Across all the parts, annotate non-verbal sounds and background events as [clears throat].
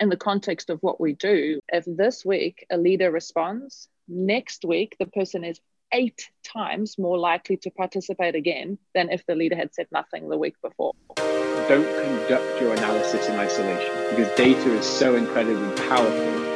in the context of what we do, if this week a leader responds, next week the person is eight times more likely to participate again than if the leader had said nothing the week before. Don't conduct your analysis in isolation because data is so incredibly powerful.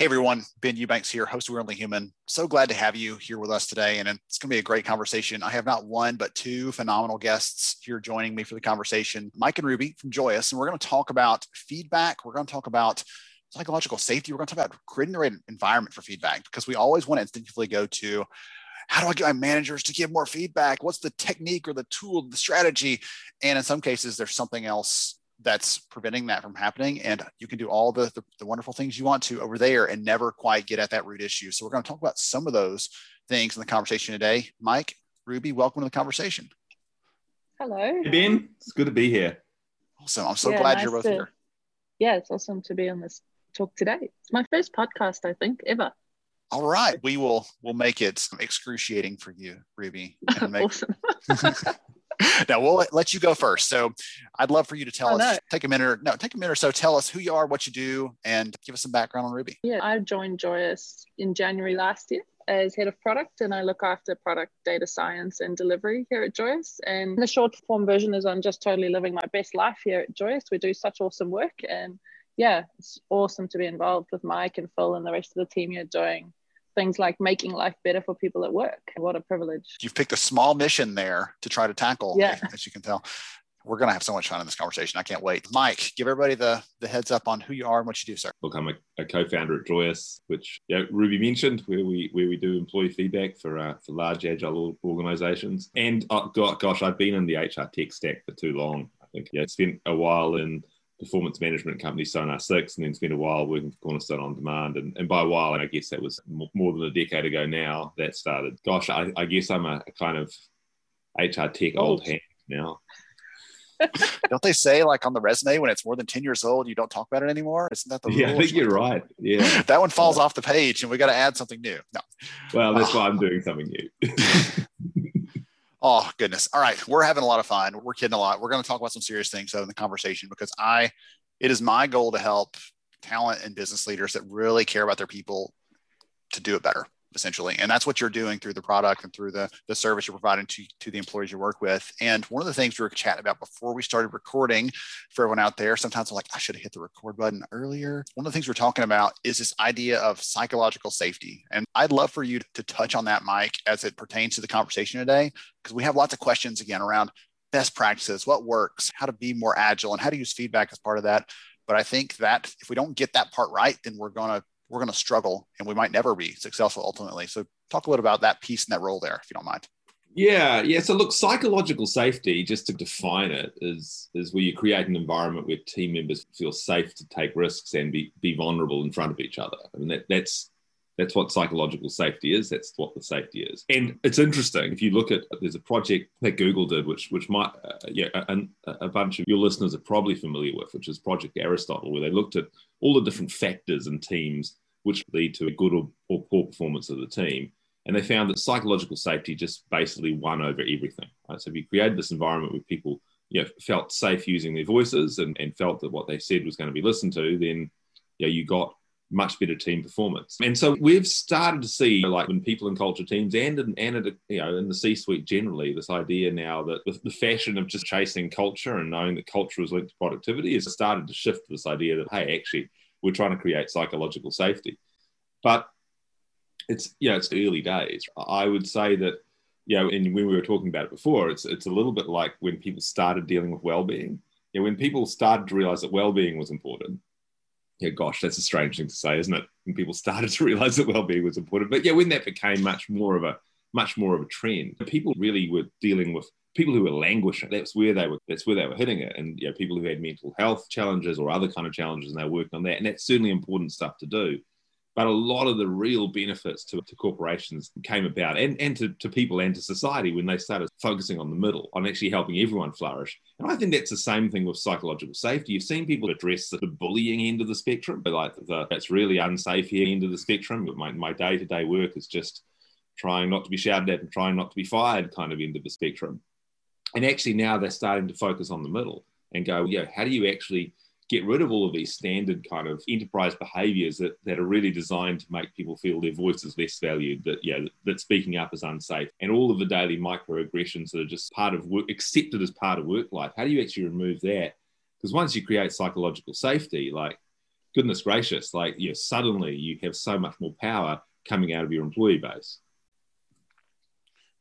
Hey everyone, Ben Eubanks here, host of We're Only Human. So glad to have you here with us today, and it's going to be a great conversation. I have not one but two phenomenal guests here joining me for the conversation, Mike and Ruby from Joyous, and we're going to talk about feedback. We're going to talk about psychological safety. We're going to talk about creating the right environment for feedback because we always want to instinctively go to how do I get my managers to give more feedback? What's the technique or the tool, the strategy? And in some cases, there's something else that's preventing that from happening. And you can do all the, the, the, wonderful things you want to over there and never quite get at that root issue. So we're going to talk about some of those things in the conversation today. Mike, Ruby, welcome to the conversation. Hello. Hey Ben, it's good to be here. Awesome. I'm so yeah, glad nice you're both to, here. Yeah, it's awesome to be on this talk today. It's my first podcast, I think, ever. All right, we will we'll make it excruciating for you, Ruby. [laughs] Make, awesome. [laughs] now we'll let you go first. So I'd love for you to tell oh, us, no. take a minute or no, take a minute or so, tell us who you are, what you do, and give us some background on Ruby. Yeah, I joined Joyous in January last year as head of product and I look after product data science and delivery here at Joyous. And the short form version is I'm just totally living my best life here at Joyous. We do such awesome work and yeah, it's awesome to be involved with Mike and Phil and the rest of the team here doing things like making life better for people at work. What a privilege. You've picked a small mission there to try to tackle, yeah. as you can tell. We're going to have so much fun in this conversation. I can't wait. Mike, give everybody the, the heads up on who you are and what you do, sir. Look, I'm a, a co-founder at Joyous, which yeah, Ruby mentioned, where we where we do employee feedback for uh, for large agile organizations. And oh, gosh, I've been in the HR tech stack for too long. I think yeah, spent a while in performance management company Sonar6, and then spent a while working for Cornerstone OnDemand. And, and by a while, I guess that was more than a decade ago now, that started. Gosh, I, I guess I'm a, a, kind of HR tech old, old hand now. [laughs] don't they say like on the resume when it's more than 10 years old you don't talk about it anymore? Isn't that the yeah i think you're right. Yeah. [laughs] That one falls off the page and we got to add something new. No. Well that's why [sighs] i'm doing something new [laughs] Oh goodness. All right. We're having a lot of fun. We're kidding a lot. We're going to talk about some serious things though in the conversation because I it is my goal to help talent and business leaders that really care about their people to do it better essentially. And that's what you're doing through the product and through the, the service you're providing to, to the employees you work with. And one of the things we were chatting about before we started recording for everyone out there sometimes i'm like i should have hit the record button earlier. One of the things we're talking about is this idea of psychological safety. And i'd love for you to touch on that mike as it pertains to the conversation today because we have lots of questions again around best practices what works how to be more agile and how to use feedback as part of that. But i think that if we don't get that part right then we're going to we're going to struggle and we might never be successful ultimately. So talk a little about that piece and that role there, if you don't mind. Yeah, yeah. So look, psychological safety, just to define it, is is where you create an environment where team members feel safe to take risks and be, be vulnerable in front of each other. I mean, that, that's that's what psychological safety is. That's what the safety is. And it's interesting if you look at there's a project that Google did, which which might uh, yeah, a, a bunch of your listeners are probably familiar with, which is Project Aristotle, where they looked at all the different factors in teams which lead to a good or, or poor performance of the team. And they found that psychological safety just basically won over everything. Right? So if you created this environment where people you know, felt safe using their voices and, and felt that what they said was going to be listened to, then you, know, you got much better team performance. And so we've started to see, like, when people in culture teams and in, and at, you know in the C-suite generally, this idea now that the, fashion of just chasing culture and knowing that culture is linked to productivity has started to shift this idea that hey, actually, we're trying to create psychological safety. But it's yeah, it's early days. I would say that you know, and when we were talking about it before, it's it's a little bit like when people started dealing with well-being. You know, when people started to realize that well-being was important. Yeah, gosh, that's a strange thing to say, isn't it? When people started [laughs] to realize that well-being was important, but yeah, when that became much more of a much more of a trend. People really were dealing with people who were languishing. That's where they were. That's where they were hitting it. And you know, people who had mental health challenges or other kind of challenges, and they were working on that. And that's certainly important stuff to do. But a lot of the real benefits to, to corporations came about and, and to, to people and to society when they started focusing on the middle, on actually helping everyone flourish. And I think that's the same thing with psychological safety. You've seen people address the bullying end of the spectrum, but like the, that's really unsafe here end of the spectrum. But my, my day-to-day work is just trying not to be shouted at and trying not to be fired kind of end of the spectrum. And actually now they're starting to focus on the middle and go, yeah, how do you actually get rid of all of these standard kind of enterprise behaviors that, that are really designed to make people feel their voice is less valued, that yeah, that speaking up is unsafe, and all of the daily microaggressions that are just part of work, accepted as part of work life. How do you actually remove that? Because once you create psychological safety, like goodness gracious, like yeah, suddenly you have so much more power coming out of your employee base.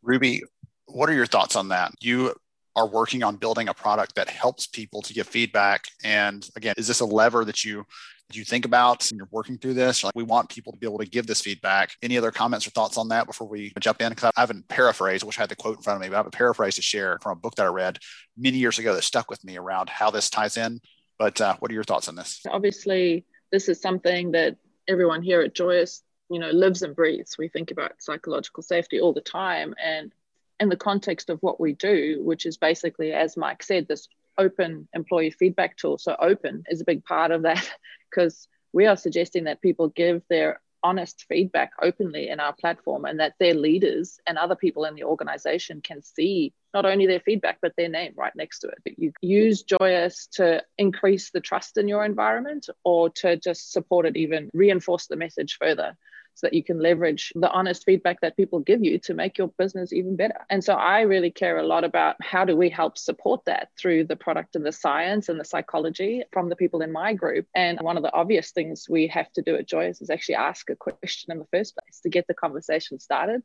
Ruby, what are your thoughts on that? You are working on building a product that helps people to give feedback. And again, is this a lever that you you think about when you're working through this? Like we want people to be able to give this feedback. Any other comments or thoughts on that before we jump in? Because I haven't paraphrased, which I had the quote in front of me, but I have a paraphrase to share from a book that I read many years ago that stuck with me around how this ties in. But uh, what are your thoughts on this? Obviously, this is something that everyone here at Joyous, you know, lives and breathes. We think about psychological safety all the time, and in the context of what we do, which is basically, as Mike said, this open employee feedback tool. So, open is a big part of that [laughs] because we are suggesting that people give their honest feedback openly in our platform and that their leaders and other people in the organization can see not only their feedback but their name right next to it but you use joyous to increase the trust in your environment or to just support it even reinforce the message further so that you can leverage the honest feedback that people give you to make your business even better. And so I really care a lot about how do we help support that through the product and the science and the psychology from the people in my group. And one of the obvious things we have to do at Joyous is actually ask a question in the first place to get the conversation started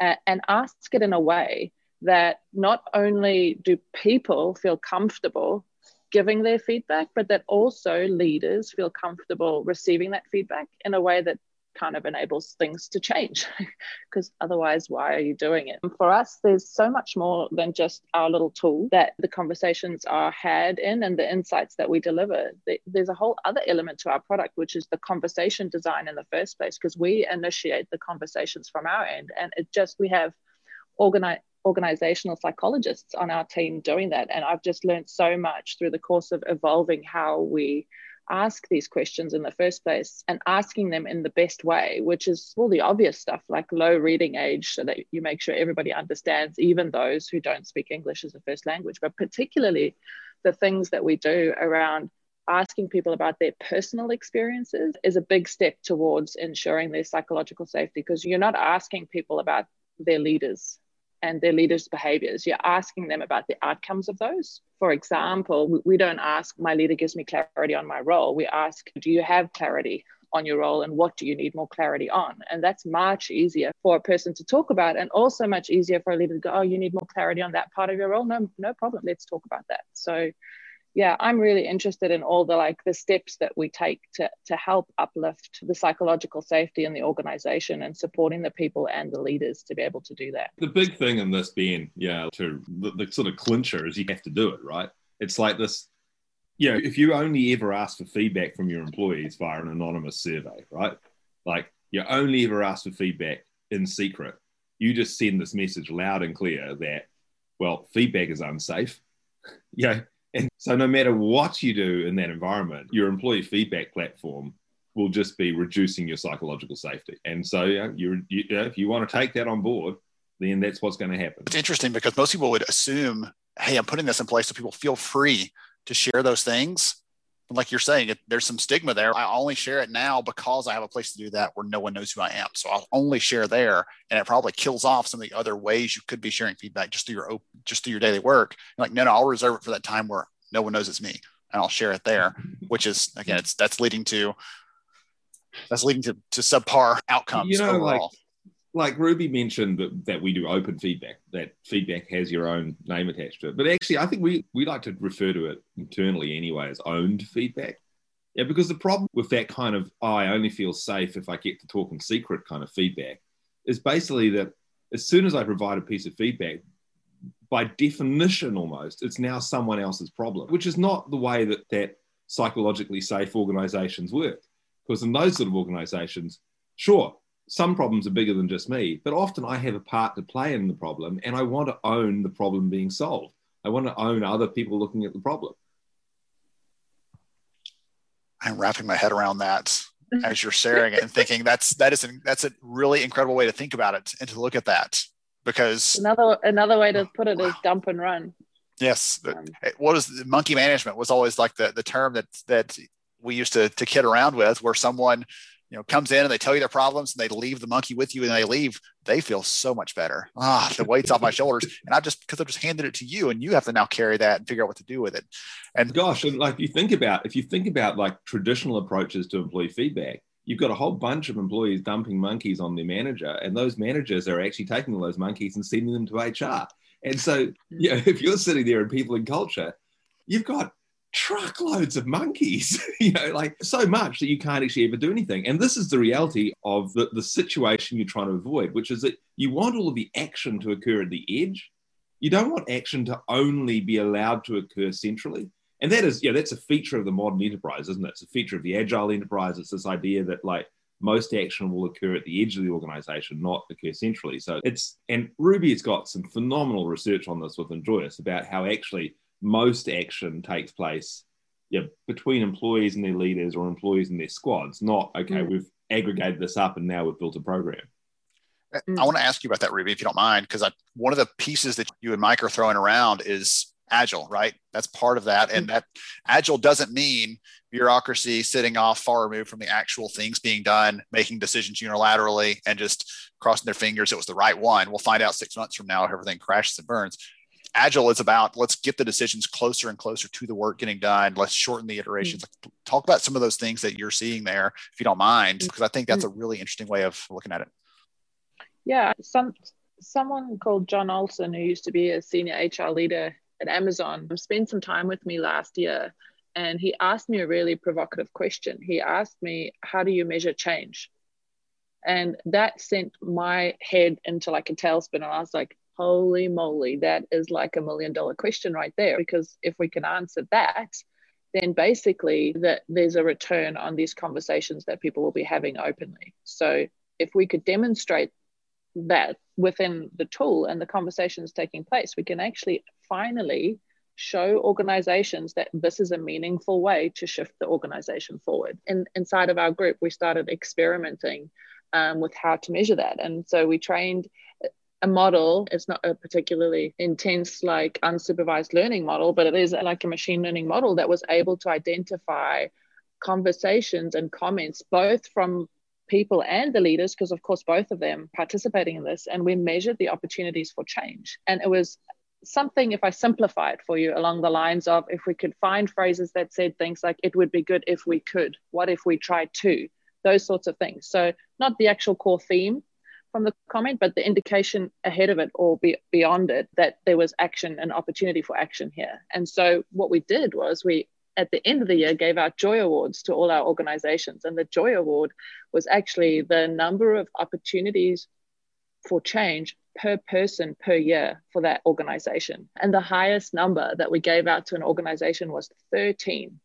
uh, and ask it in a way that not only do people feel comfortable giving their feedback, but that also leaders feel comfortable receiving that feedback in a way that kind of enables things to change [laughs] because otherwise why are you doing it? And for us there's so much more than just our little tool that the conversations are had in and the insights that we deliver. There's a whole other element to our product which is the conversation design in the first place because we initiate the conversations from our end. And it just we have organizational psychologists on our team doing that. And i've just learned so much through the course of evolving how we ask these questions in the first place and asking them in the best way, which is all the obvious stuff like low reading age, so that you make sure everybody understands, even those who don't speak English as a first language, but particularly the things that we do around asking people about their personal experiences is a big step towards ensuring their psychological safety because you're not asking people about their leaders and their leaders' behaviors. You're asking them about the outcomes of those. For example, we don't ask, my leader gives me clarity on my role. We ask, do you have clarity on your role and what do you need more clarity on? And that's much easier for a person to talk about and also much easier for a leader to go, oh, you need more clarity on that part of your role? No, no problem. Let's talk about that. So yeah i'm really interested in all the like the steps that we take to to help uplift the psychological safety in the organization and supporting the people and the leaders to be able to do that. The big thing in this being yeah to the, the sort of clincher is you have to do it right? It's like this you know if you only ever ask for feedback from your employees via an anonymous survey right? Like you only ever ask for feedback in secret. You just send this message loud and clear that well feedback is unsafe. [laughs] Yeah and so, no matter what you do in that environment, your employee feedback platform will just be reducing your psychological safety. And so, know, you, you if you want to take that on board, then that's what's going to happen. It's interesting because most people would assume, hey, I'm putting this in place so people feel free to share those things. Like you're saying, there's some stigma there. I only share it now because I have a place to do that where no one knows who I am. So I'll only share there, and it probably kills off some of the other ways you could be sharing feedback just through your just through your daily work. You're like, no, no, I'll reserve it for that time where no one knows it's me and I'll share it there, [laughs] which is again, it's that's leading to that's leading to, to subpar outcomes. You know, overall. like like Ruby mentioned that, that we do open feedback, that feedback has your own name attached to it. But actually I think we we like to refer to it internally anyway as owned feedback. Yeah, because the problem with that kind of oh, I only feel safe if I get to talk in secret kind of feedback is basically that as soon as I provide a piece of feedback, by definition almost, it's now someone else's problem, which is not the way that, that psychologically safe organizations work. Because in those sort of organizations, sure, some problems are bigger than just me, but often I have a part to play in the problem and I want to own the problem being solved. I want to own other people looking at the problem. I'm wrapping my head around that [laughs] as you're sharing it and thinking that's that is an, that's a really incredible way to think about it and to look at that because another another way to put it is dump and run. Yes, um, what is monkey management was always like the the term that that we used to to kid around with, where someone you know comes in and they tell you their problems and they leave the monkey with you and they leave they feel so much better. Ah the weight's off my shoulders. And i just because i've just handed it to you and you have to now carry that and figure out what to do with it. And gosh and like you think about if you think about like traditional approaches to employee feedback you've got a whole bunch of employees dumping monkeys on their manager and those managers are actually taking all those monkeys and sending them to hr and so you know [laughs] if you're sitting there in people and culture you've got truckloads of monkeys, [laughs] you know, like so much that you can't actually ever do anything. And this is the reality of the, the situation you're trying to avoid, which is that you want all of the action to occur at the edge. You don't want action to only be allowed to occur centrally. And that is, yeah, you know, that's a feature of the modern enterprise, isn't it? It's a feature of the agile enterprise. It's this idea that like most action will occur at the edge of the organization, not occur centrally. So it's, and Ruby has got some phenomenal research on this with Joyous about how actually most action takes place yeah, between employees and their leaders or employees and their squads, not, okay, mm. we've aggregated this up and now we've built a program. I mm. want to ask you about that, Ruby, if you don't mind, because one of the pieces that you and Mike are throwing around is agile, right? That's part of that. And mm. that agile doesn't mean bureaucracy sitting off far removed from the actual things being done, making decisions unilaterally and just crossing their fingers it was the right one. We'll find out six months from now if everything crashes and burns agile is about let's get the decisions closer and closer to the work getting done. Let's shorten the iterations. Mm-hmm. talk about some of those things that you're seeing there if you don't mind because i think that's a really interesting way of looking at it. Yeah some someone called john olson who used to be a senior hr leader at amazon spent some time with me last year and he asked me a really provocative question. He asked me how do you measure change? And that sent my head into like a tailspin and i was like holy moly, that is like a million dollar question right there. Because if we can answer that, then basically that there's a return on these conversations that people will be having openly. So if we could demonstrate that within the tool and the conversations taking place, we can actually finally show organizations that this is a meaningful way to shift the organization forward. And inside of our group, we started experimenting um, with how to measure that. And so we trained a model. It's not a particularly intense, like unsupervised learning model, but it is like a machine learning model that was able to identify conversations and comments both from people and the leaders, because of course both of them participating in this, and we measured the opportunities for change. And it was something, if I simplify it for you, along the lines of if we could find phrases that said things like, it would be good if we could, what if we tried to, those sorts of things. So, not the actual core theme, from the comment, but the indication ahead of it or be, beyond it that there was action and opportunity for action here. And so what we did was we at the end of the year gave out joy awards to all our organizations. And the joy award was actually the number of opportunities for change per person per year for that organization. And the highest number that we gave out to an organization was 13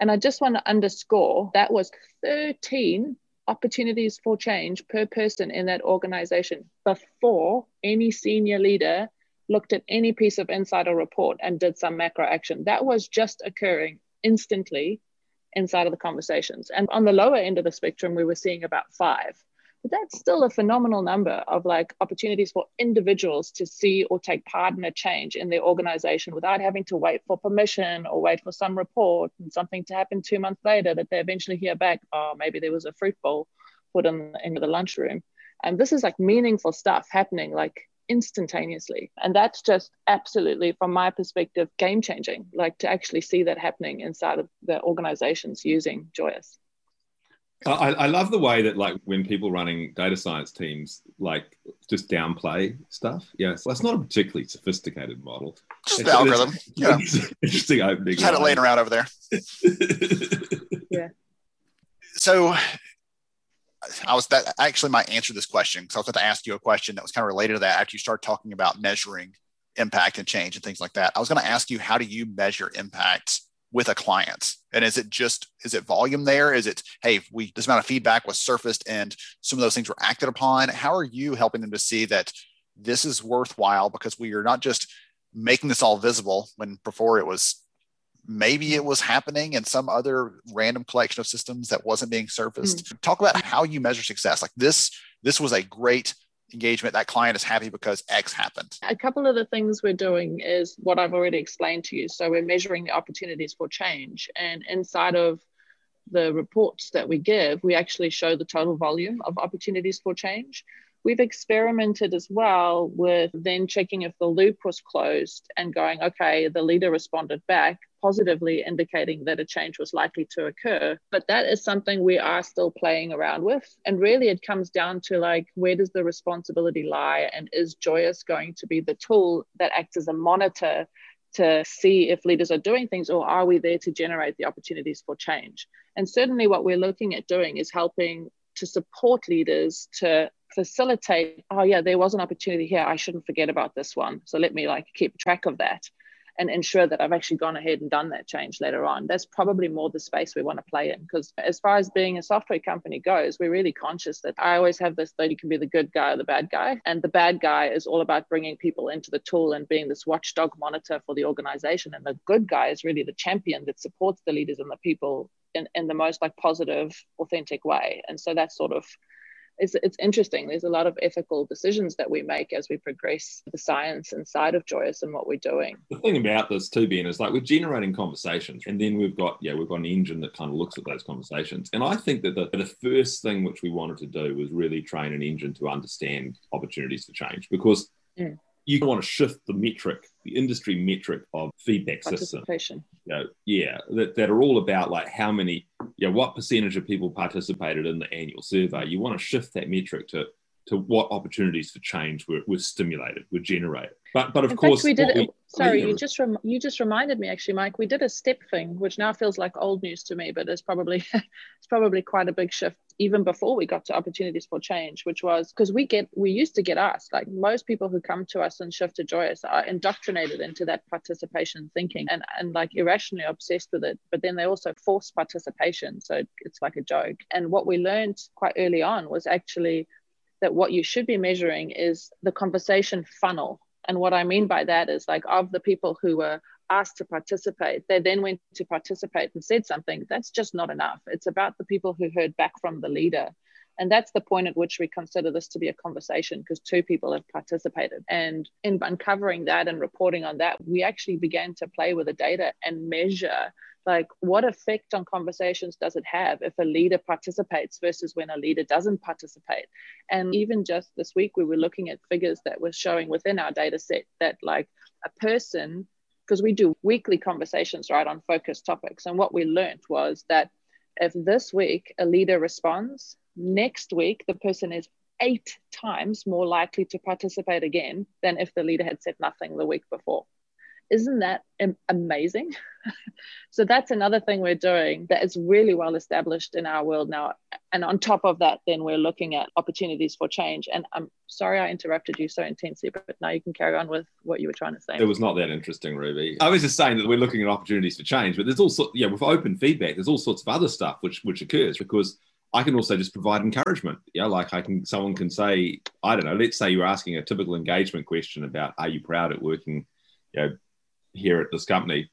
and i just want to underscore that was 13 opportunities for change per person in that organization before any senior leader looked at any piece of insider report and did some macro action. That was just occurring instantly inside of the conversations. And on the lower end of the spectrum, we were seeing about five. But that's still a phenomenal number of like opportunities for individuals to see or take part in a change in their organization without having to wait for permission or wait for some report and something to happen two months later that they eventually hear back, oh, maybe there was a fruit bowl put in, in the lunchroom. And this is like meaningful stuff happening like instantaneously. And that's just absolutely, from my perspective, game changing, like to actually see that happening inside of the organizations using Joyous. I, I, love the way that like when people running data science teams like just downplay stuff. Yeah, so that's not a particularly sophisticated model. Just it's, the algorithm. [laughs] It's, yeah. interesting opening. Just had it laying around over there. [laughs] yeah. So I was that actually my answer to this question because I was going to ask you a question that was kind of related to that after you start talking about measuring impact and change and things like that. I was going to ask you how do you measure impact with a client? And is it just is it volume there? Is it hey, we this amount of feedback was surfaced and some of those things were acted upon? How are you helping them to see that this is worthwhile because we are not just making this all visible when before it was maybe it was happening in some other random collection of systems that wasn't being surfaced mm. talk about how you measure success like this this was a great engagement that client is happy because x happened. A couple of the things we're doing is what i've already explained to you. So we're measuring the opportunities for change and inside of the reports that we give we actually show the total volume of opportunities for change We've experimented as well with then checking if the loop was closed and going, okay, the leader responded back positively, indicating that a change was likely to occur. But that is something we are still playing around with. And really, it comes down to like, where does the responsibility lie? And is Joyous going to be the tool that acts as a monitor to see if leaders are doing things or are we there to generate the opportunities for change? And certainly, what we're looking at doing is helping to support leaders to facilitate oh yeah there was an opportunity here. I shouldn't forget about this one. So let me like keep track of that and ensure that i've actually gone ahead and done that change later on. That's probably more the space we want to play in because as far as being a software company goes we're really conscious that i always have this that you can be the good guy or the bad guy. And the bad guy is all about bringing people into the tool and being this watchdog monitor for the organization. And the good guy is really the champion that supports the leaders and the people in, in the most like positive authentic way and so that's sort of it's, it's interesting. There's a lot of ethical decisions that we make as we progress the science inside of Joyous and what we're doing. The thing about this too, Ben, is like we're generating conversations, and then we've got yeah, we've got an engine that kind of looks at those conversations. And I think that the, the first thing which we wanted to do was really train an engine to understand opportunities for change because. Mm you want to shift the metric, the industry metric of feedback system. You know, yeah, that, that are all about like how many, you know, what percentage of people participated in the annual survey. You want to shift that metric to to what opportunities for change were, were stimulated, were generated. But but of in course, fact, we did. We, sorry, you just rem- you just reminded me actually, Mike. We did a step thing, which now feels like old news to me, but it's probably [laughs] it's probably quite a big shift even before we got to opportunities for change, which was because we get we used to get asked like most people who come to us and shift to joyous are indoctrinated into that participation thinking and and like irrationally obsessed with it. But then they also force participation, so it's like a joke. And what we learned quite early on was actually that what you should be measuring is the conversation funnel and what I mean by that is like of the people who were asked to participate, they then went to participate and said something. That's just not enough. It's about the people who heard back from the leader. And that's the point at which we consider this to be a conversation because two people have participated. And in uncovering that and reporting on that, we actually began to play with the data and measure like what effect on conversations does it have if a leader participates versus when a leader doesn't participate and even just this week we were looking at figures that were showing within our data set that like a person because we do weekly conversations right on focused topics. And what we learned was that if this week a leader responds next week the person is eight times more likely to participate again than if the leader had said nothing the week before isn't that amazing? [laughs] so that's another thing we're doing that is really well established in our world now. And on top of that, then we're looking at opportunities for change. And I'm sorry I interrupted you so intensely, but now you can carry on with what you were trying to say. It was not that interesting, Ruby. I was just saying that we're looking at opportunities for change, but there's also, yeah, with open feedback, there's all sorts of other stuff which which occurs because I can also just provide encouragement. Yeah, like I can, someone can say, I don't know, let's say you're asking a typical engagement question about, are you proud at working, you know, here at this company,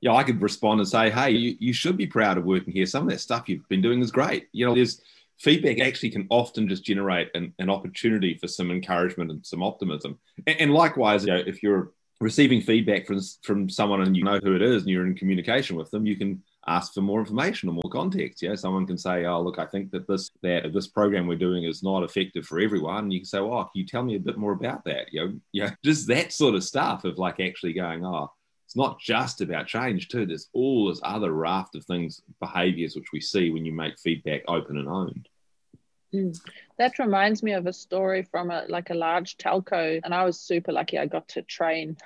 yeah, I could respond and say, hey, you, you should be proud of working here. Some of that stuff you've been doing is great. You know, there's feedback actually can often just generate an, an opportunity for some encouragement and some optimism. And, and likewise, you know, if you're receiving feedback from from someone and you know who it is and you're in communication with them, you can ask for more information or more context. Yeah, someone can say, "Oh, look, I think that this that this program we're doing is not effective for everyone." And you can say, "Oh, can you tell me a bit more about that?" You know, yeah, [laughs] just that sort of stuff of like actually going, "Oh, it's not just about change too. There's all this other raft of things, behaviors which we see when you make feedback open and owned. Mm. That reminds me of a story from a like a large telco, and I was super lucky. I got to train,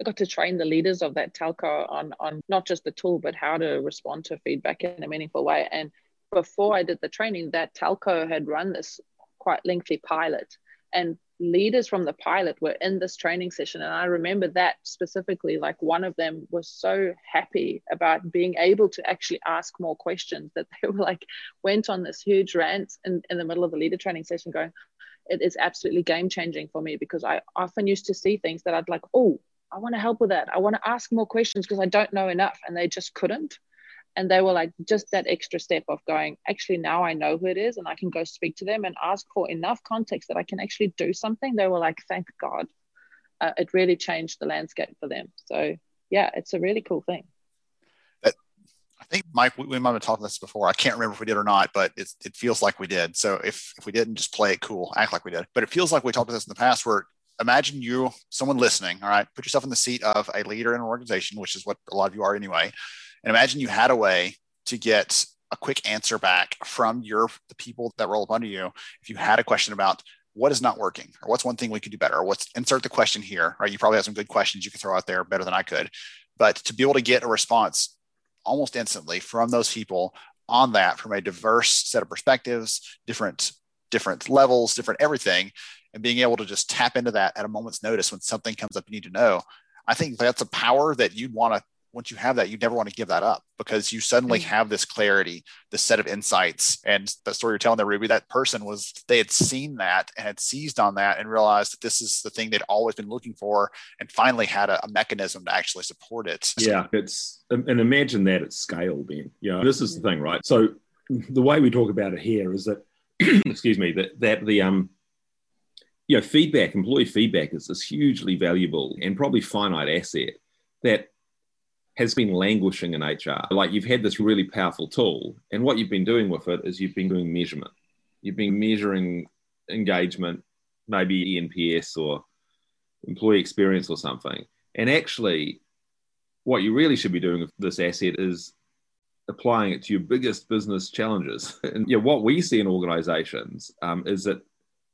I got to train the leaders of that telco on on not just the tool, but how to respond to feedback in a meaningful way. And before I did the training, that telco had run this quite lengthy pilot, and leaders from the pilot were in this training session. And I remember that specifically, like one of them was so happy about being able to actually ask more questions that they were like, went on this huge rant in, in the middle of the leader training session going, it is absolutely game changing for me because I often used to see things that I'd like, oh, I want to help with that. I want to ask more questions because I don't know enough. And they just couldn't and they were like just that extra step of going actually now i know who it is and i can go speak to them and ask for enough context that i can actually do something. They were like thank god. Uh, it really changed the landscape for them. So yeah it's a really cool thing. I think mike we, we might have talked about this before. I can't remember if we did or not but it, it feels like we did. So if if we didn't just play it cool. Act like we did. But it feels like we talked about this in the past where imagine you someone listening all right put yourself in the seat of a leader in an organization which is what a lot of you are anyway and imagine you had a way to get a quick answer back from your the people that roll up under you. If you had a question about what is not working or what's one thing we could do better or what's insert the question here, right? You probably have some good questions you could throw out there better than I could. But to be able to get a response almost instantly from those people on that from a diverse set of perspectives, different different levels, different everything, and being able to just tap into that at a moment's notice when something comes up you need to know. I think that's a power that you'd want to once you have that, you never want to give that up because you suddenly mm-hmm. have this clarity, this set of insights. And the story you're telling there, Ruby, that person was, they had seen that and had seized on that and realized that this is the thing they'd always been looking for and finally had a, a mechanism to actually support it. Yeah. It's, and imagine that at scale, Ben. Yeah. This is the thing, right? So the way we talk about it here is that, [clears throat] excuse me, that, that the, um, you know, feedback, employee feedback is this hugely valuable and probably finite asset that has been languishing in HR. Like you've had this really powerful tool, and what you've been doing with it is you've been doing measurement. You've been measuring engagement, maybe ENPS or employee experience or something. And actually, what you really should be doing with this asset is applying it to your biggest business challenges. [laughs] And yeah, what we see in organizations um, is that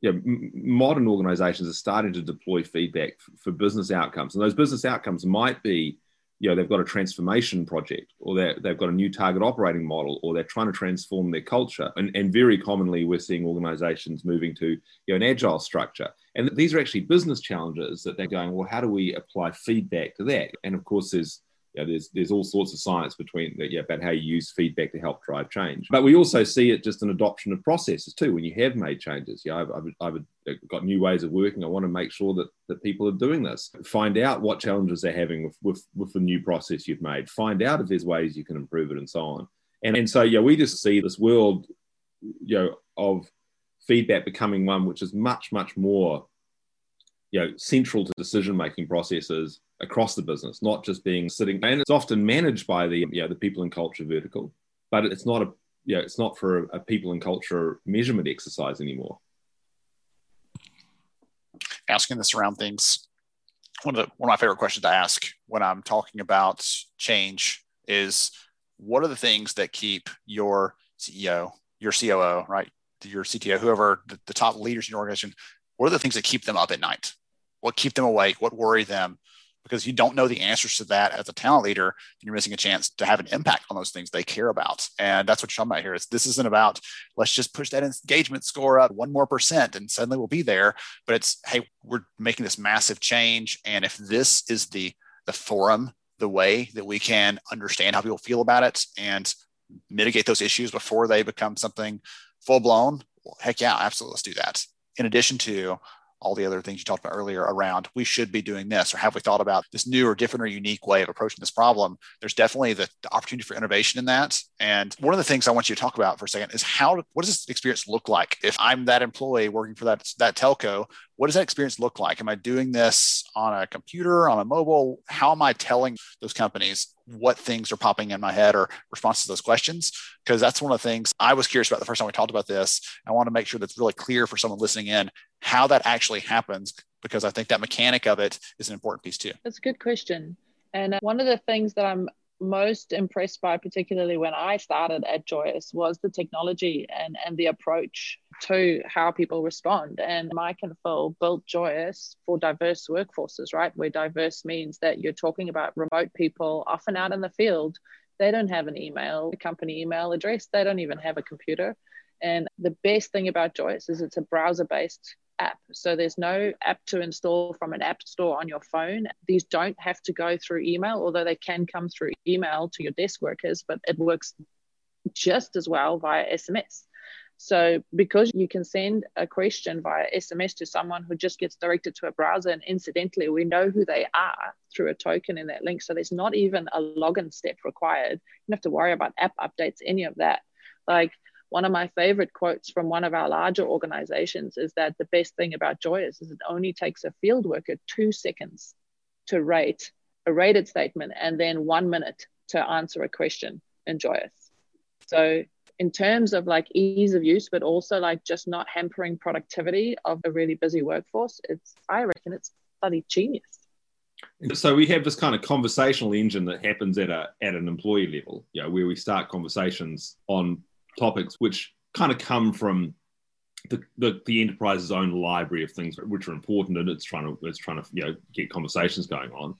yeah, modern organizations are starting to deploy feedback for business outcomes. And those business outcomes might be you know they've got a transformation project or they've got a new target operating model or they're trying to transform their culture. And, and very commonly we're seeing organizations moving to you know, an agile structure. And these are actually business challenges that they're going well how do we apply feedback to that? And of course there's know, there's there's all sorts of science between yeah, about how you use feedback to help drive change. But we also see it just an adoption of processes too. When you have made changes, yeah, I've, I've, I've got new ways of working. I want to make sure that that people are doing this. Find out what challenges they're having with with, with the new process you've made. Find out if there's ways you can improve it and so on. And and so yeah, we just see this world, you know, of feedback becoming one which is much much more you know central to decision making processes across the business, not just being sitting. And it's often managed by the you know, the people and culture vertical, but it's not a you know, it's not for a, people and culture measurement exercise anymore. Asking this around things, one of the one of my favorite questions to ask when I'm talking about change is what are the things that keep your CEO, your COO, right, your CTO, whoever the, the top leaders in your organization, what are the things that keep them up at night? What keep them awake? What worry them? because you don't know the answers to that as a talent leader, and you're missing a chance to have an impact on those things they care about. And that's what you're talking about here. Is this isn't about let's just push that engagement score up one more percent and suddenly we'll be there. But it's hey, we're making this massive change. And if this is the the forum, the way that we can understand how people feel about it and mitigate those issues before they become something full blown, well, heck yeah, absolutely, let's do that. In addition to all the other things you talked about earlier around we should be doing this or have we thought about this new or different or unique way of approaching this problem there's definitely the, the, opportunity for innovation in that. And one of the things i want you to talk about for a second is how what does this experience look like? If i'm that employee working for that that telco what does that experience look like? Am i doing this on a computer on a mobile? How am i telling those companies what things are popping in my head or responses to those questions? Because that's one of the things i was curious about the first time we talked about this. I want to make sure that's really clear for someone listening in how that actually happens because i think that mechanic of it is an important piece too. That's a good question. And uh, one of the things that i'm most impressed by, particularly when I started at Joyous, was the technology and, and the approach to how people respond. And Mike and Phil built Joyous for diverse workforces, right? Where diverse means that you're talking about remote people, often out in the field, They don't have an email, a company email address. They don't even have a computer. And the best thing about Joyous is it's a browser based app. So there's no app to install from an app store on your phone. These don't have to go through email, although they can come through email to your desk workers, but it works just as well via SMS. So, because you can send a question via SMS to someone who just gets directed to a browser, and incidentally, we know who they are through a token in that link. So, there's not even a login step required. You don't have to worry about app updates, any of that. Like, one of my favorite quotes from one of our larger organizations is that the best thing about Joyous is it only takes a field worker two seconds to rate a rated statement and then one minute to answer a question in Joyous. So in terms of like ease of use, but also like just not hampering productivity of a really busy workforce, it's I reckon it's bloody genius. So we have this kind of conversational engine that happens at a at an employee level, you know, where we start conversations on topics which kind of come from the, the, the enterprise's own library of things which are important and it's trying to it's trying to you know get conversations going on.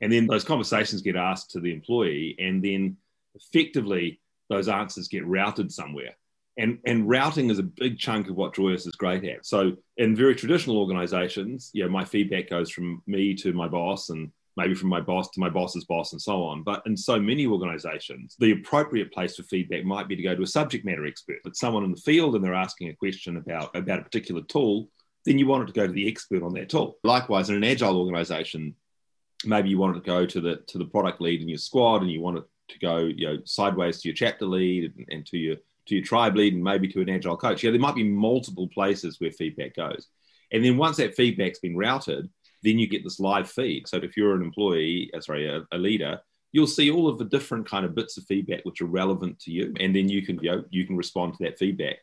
And then those conversations get asked to the employee and then effectively those answers get routed somewhere. And, and routing is a big chunk of what Joyous is great at. So in very traditional organizations, you know, my feedback goes from me to my boss and maybe from my boss to my boss's boss and so on. But in so many organizations, the appropriate place for feedback might be to go to a subject matter expert. It's someone in the field and they're asking a question about, about a particular tool, then you want it to go to the expert on that tool. Likewise, in an agile organization, maybe you want it to go to the to the product lead in your squad and you want it to go you know sideways to your chapter lead and, and to your to your tribe lead and maybe to an agile coach. Yeah, there might be multiple places where feedback goes. And then once that feedback's been routed, then you get this live feed. So if you're an employee, uh, sorry, a, a, leader, you'll see all of the different kind of bits of feedback which are relevant to you, and then you can you know you can respond to that feedback.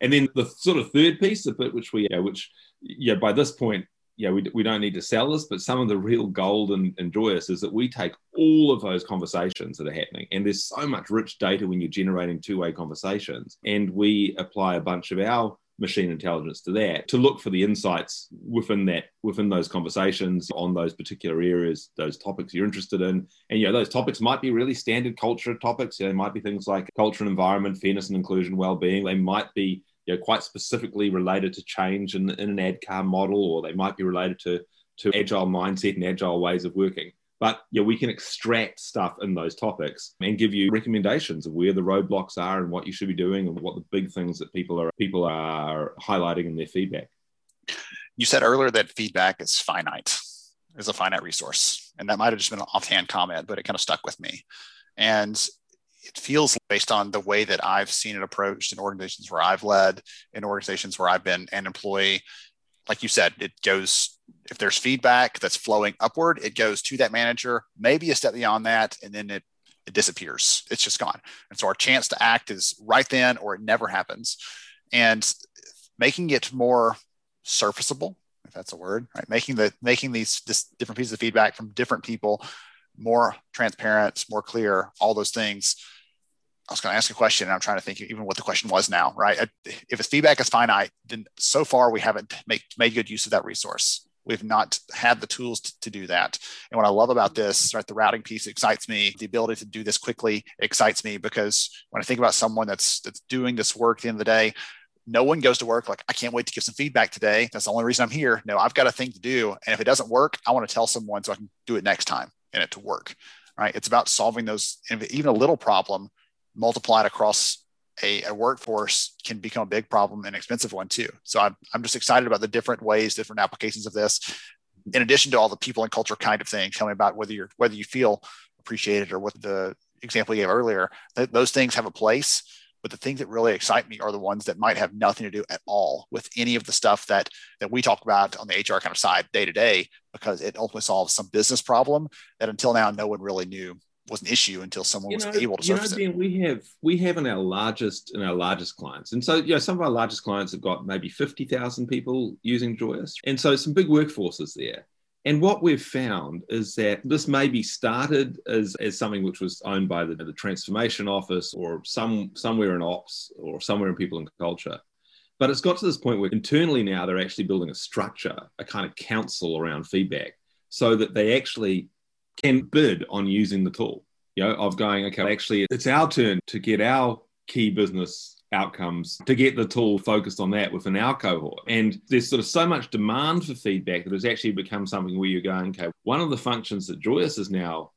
And then the sort of third piece, the bit which we, you know, which yeah, by this point yeah, we, we don't need to sell this, but some of the real gold and, and joyous is that we take all of those conversations that are happening. And there's so much rich data when you're generating two way conversations. And we apply a bunch of our machine intelligence to that to look for the insights within that within those conversations on those particular areas those topics you're interested in. And you know those topics might be really standard culture topics. You they might be things like culture and environment fairness and inclusion well-being. They might be you know, quite specifically related to change in, in an ADKAR model, or they might be related to, to agile mindset and agile ways of working. But yeah, we can extract stuff in those topics and give you recommendations of where the roadblocks are and what you should be doing and what the big things that people are people are highlighting in their feedback. You said earlier that feedback is finite, is a finite resource. And that might have just been an offhand comment, but it kind of stuck with me. And it feels based on the way that I've seen it approached in organizations where I've led, in organizations where I've been an employee. Like you said, it goes, if there's feedback that's flowing upward, it goes to that manager, maybe a step beyond that, and then it, it disappears. It's just gone. And so our chance to act is right then or it never happens. And making it more surfaceable, if that's a word, right? Making the making these different pieces of feedback from different people more transparent, more clear, all those things I was going to ask a question and I'm trying to think even what the question was now, right? If its feedback is finite, then so far we haven't make, made good use of that resource. We've not had the tools to, to, do that. And what I love about this, right, the routing piece excites me. The ability to do this quickly excites me because when I think about someone that's that's doing this work at the end of the day, no one goes to work like, I can't wait to give some feedback today. That's the only reason I'm here. No, I've got a thing to do. And if it doesn't work, I want to tell someone so I can do it next time and it to work. Right. It's about solving those, even a little problem multiplied across a, a, workforce can become a big problem and expensive one too. So I'm, I'm just excited about the different ways, different applications of this, in addition to all the people and culture kind of thing. Tell me about whether you're whether you feel appreciated or what the example you gave earlier. Th- those things have a place, but the things that really excite me are the ones that might have nothing to do at all with any of the stuff that that we talk about on the HR kind of side day to day, because it ultimately solves some business problem that until now no one really knew was an issue until someone you was able to you know, ben, we have we have in our largest in our largest clients, and so you know some of our largest clients have got maybe fifty thousand people using Joyous, and so some big workforces there. And what we've found is that this maybe started as, as something which was owned by the, the transformation office or some somewhere in ops or somewhere in people and culture. But it's got to this point where internally now they're actually building a structure, a kind of council around feedback, so that they actually can bid on using the tool. you know, of going, okay, actually, it's our turn to get our key business outcomes to get the tool focused on that within our cohort. And there's sort of so much demand for feedback that it's actually become something where you're going, okay, one of the functions that Joyous is now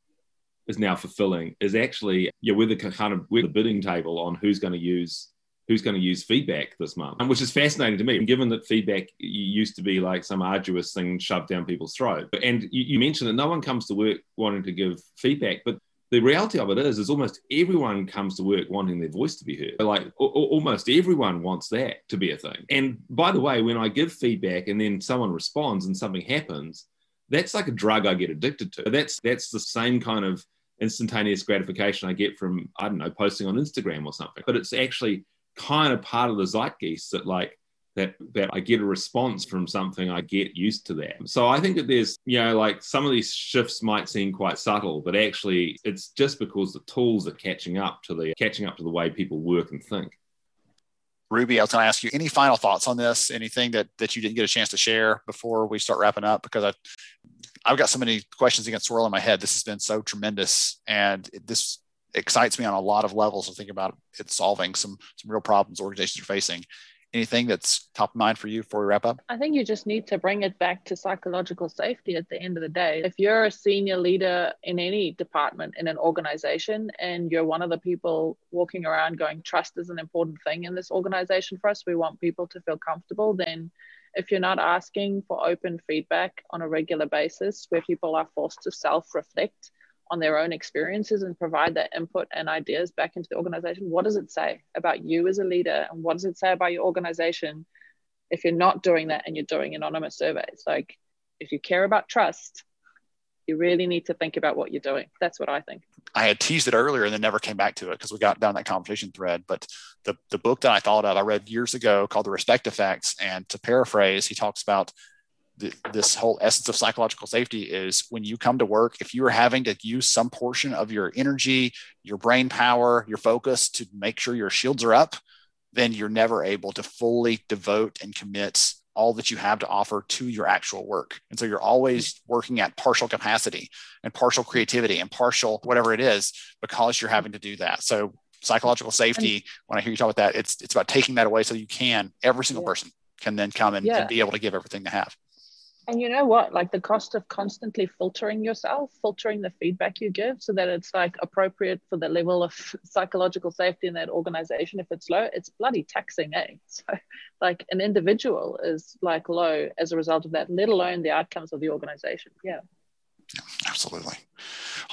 is now fulfilling is actually yeah, we're the kind of we're the bidding table on who's going to use who's going to use feedback this month, which is fascinating to me, given that feedback used to be like some arduous thing shoved down people's throat. And you, you mentioned that no one comes to work wanting to give feedback, but the reality of it is, is almost everyone comes to work wanting their voice to be heard. Like almost everyone wants that to be a thing. And by the way, when I give feedback and then someone responds and something happens, that's like a drug I get addicted to. That's that's the same kind of instantaneous gratification I get from I don't know posting on Instagram or something. But it's actually kind of part of the zeitgeist that like that that I get a response from something, I get used to that. So I think that there's, you know, like some of these shifts might seem quite subtle, but actually it's just because the tools are catching up to the catching up to the way people work and think. Ruby, I was going to ask you any final thoughts on this, anything that, that you didn't get a chance to share before we start wrapping up? Because I, I've got so many questions against swirl in my head. This has been so tremendous. And this excites me on a lot of levels of thinking about it solving some, some real problems organizations are facing anything that's top of mind for you before we wrap up? I think you just need to bring it back to psychological safety at the end of the day. If you're a senior leader in any department in an organization and you're one of the people walking around going, trust is an important thing in this organization for us, we want people to feel comfortable, then if you're not asking for open feedback on a regular basis where people are forced to self reflect on their own experiences and provide that input and ideas back into the organization what does it say about you as a leader? And what does it say about your organization if you're not doing that and you're doing anonymous surveys? Like if you care about trust you really need to think about what you're doing. That's what i think. I had teased it earlier and then never came back to it because we got down that conversation thread. But the, the book that i thought of i read years ago called the respect effects. And to paraphrase he talks about this whole essence of psychological safety is when you come to work, if you are having to use some portion of your energy, your brain power, your focus to make sure your shields are up, then you're never able to fully devote and commit all that you have to offer to your actual work. And so you're always working at partial capacity and partial creativity and partial whatever it is because you're having to do that. So psychological safety, when I hear you talk about that, it's it's about taking that away so you can, every single yeah. person can then come and, yeah. and be able to give everything they have. And you know what? Like the cost of constantly filtering yourself, filtering the feedback you give so that it's like appropriate for the level of [laughs] psychological safety in that organization. If it's low, it's bloody taxing, eh? [laughs] So like an individual is like low as a result of that, let alone the outcomes of the organization. Yeah. absolutely.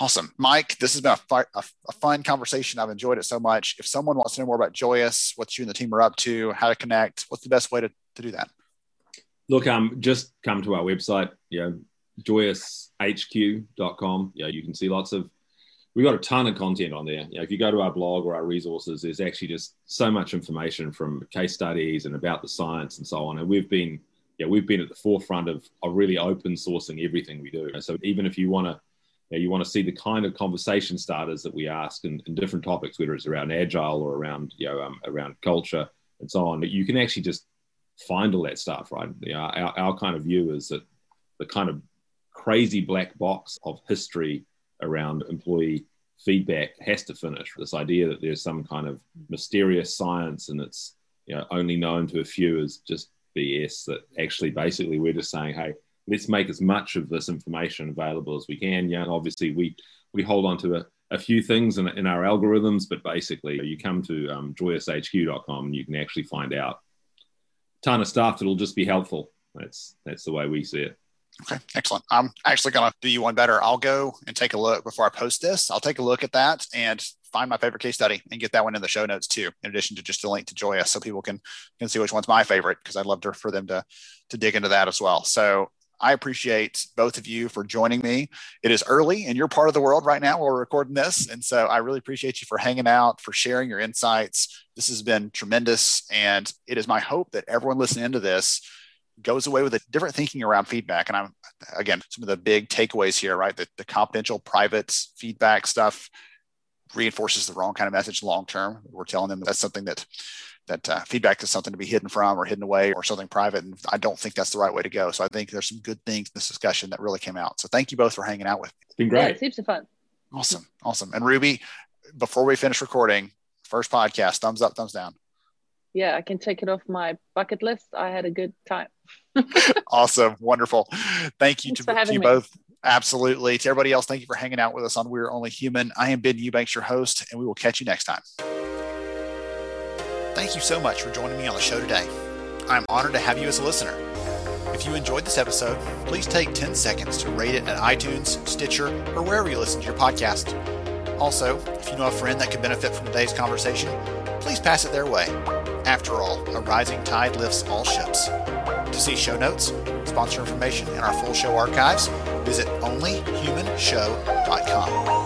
Awesome. Mike, this has been a, fi- a, a, fun conversation. I've enjoyed it so much. If someone wants to know more about Joyous, what you and the team are up to, how to connect, what's the best way to, to do that? Look, um, just come to our website, you know, joyoushq.com. Yeah, you can see lots of, we've got a ton of content on there. You know, if you go to our blog or our resources, there's actually just so much information from case studies and about the science and so on. And we've been, yeah, we've been at the forefront of, of really open sourcing everything we do. So even if you want to, you, know, you want to see the kind of conversation starters that we ask in, in, different topics, whether it's around agile or around, you know, um, around culture and so on, you can actually just find all that stuff, right? You know, our, our kind of view is that the kind of crazy black box of history around employee feedback has to finish. This idea that there's some kind of mysterious science and it's you know only known to a few is just BS. That actually, basically, we're just saying, hey, let's make as much of this information available as we can. Yeah, obviously, we we hold on to a, a few things in, in our algorithms, but basically, you come to um, joyoushq.com and you can actually find out ton of stuff that'll just be helpful. That's that's the way we see it. Okay, excellent. I'm actually going to do you one better. I'll go and take a look before I post this. I'll take a look at that and find my favorite case study and get that one in the show notes too, in addition to just a link to Joyous so people can can see which one's my favorite because I'd love to, for them to to dig into that as well. So I appreciate both of you for joining me. It is early and you're part of the world right now we're recording this. And so I really appreciate you for hanging out, for sharing your insights. This has been tremendous. And it is my hope that everyone listening to this goes away with a different thinking around feedback. And I'm, again, some of the big takeaways here, right? The, the confidential, private feedback stuff reinforces the wrong kind of message long term. We're telling them that's something that that uh, feedback is something to be hidden from or hidden away or something private. And I don't think that's the right way to go. So I think there's some good things in this discussion that really came out. So thank you both for hanging out with me. It's been great. Yeah, heaps of fun. Awesome. Awesome. And Ruby, before we finish recording, first podcast, thumbs up, thumbs down. Yeah, I can take it off my bucket list. I had a good time. [laughs] awesome. Wonderful. Thank you Thanks to, to you me. both. Absolutely. To everybody else, thank you for hanging out with us on We're Only Human. I am Ben Eubanks, your host, and we will catch you next time. Thank you so much for joining me on the show today. I'm honored to have you as a listener. If you enjoyed this episode, please take 10 seconds to rate it at iTunes, Stitcher, or wherever you listen to your podcast. Also, if you know a friend that could benefit from today's conversation, please pass it their way. After all, a rising tide lifts all ships. To see show notes, sponsor information, and our full show archives, visit onlyhumanshow.com.